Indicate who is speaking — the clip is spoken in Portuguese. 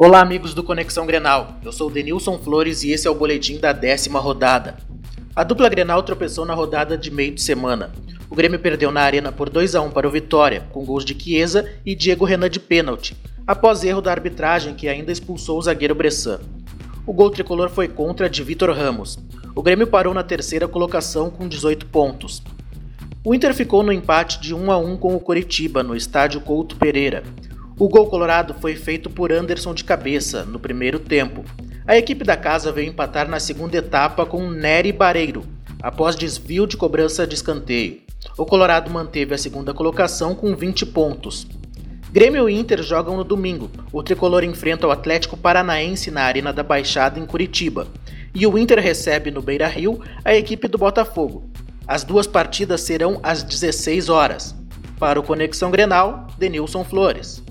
Speaker 1: Olá, amigos do Conexão Grenal. Eu sou Denilson Flores e esse é o boletim da décima rodada. A dupla Grenal tropeçou na rodada de meio de semana. O Grêmio perdeu na arena por 2 a 1 para o Vitória, com gols de Chiesa e Diego Renan de pênalti, após erro da arbitragem que ainda expulsou o zagueiro Bressan. O gol tricolor foi contra de Vitor Ramos. O Grêmio parou na terceira colocação com 18 pontos. O Inter ficou no empate de 1 a 1 com o Coritiba no estádio Couto Pereira. O gol colorado foi feito por Anderson de cabeça, no primeiro tempo. A equipe da casa veio empatar na segunda etapa com Nery Bareiro, após desvio de cobrança de escanteio. O Colorado manteve a segunda colocação com 20 pontos. Grêmio e Inter jogam no domingo. O tricolor enfrenta o Atlético Paranaense na Arena da Baixada, em Curitiba. E o Inter recebe no Beira Rio a equipe do Botafogo. As duas partidas serão às 16 horas. Para o Conexão Grenal, Denilson Flores.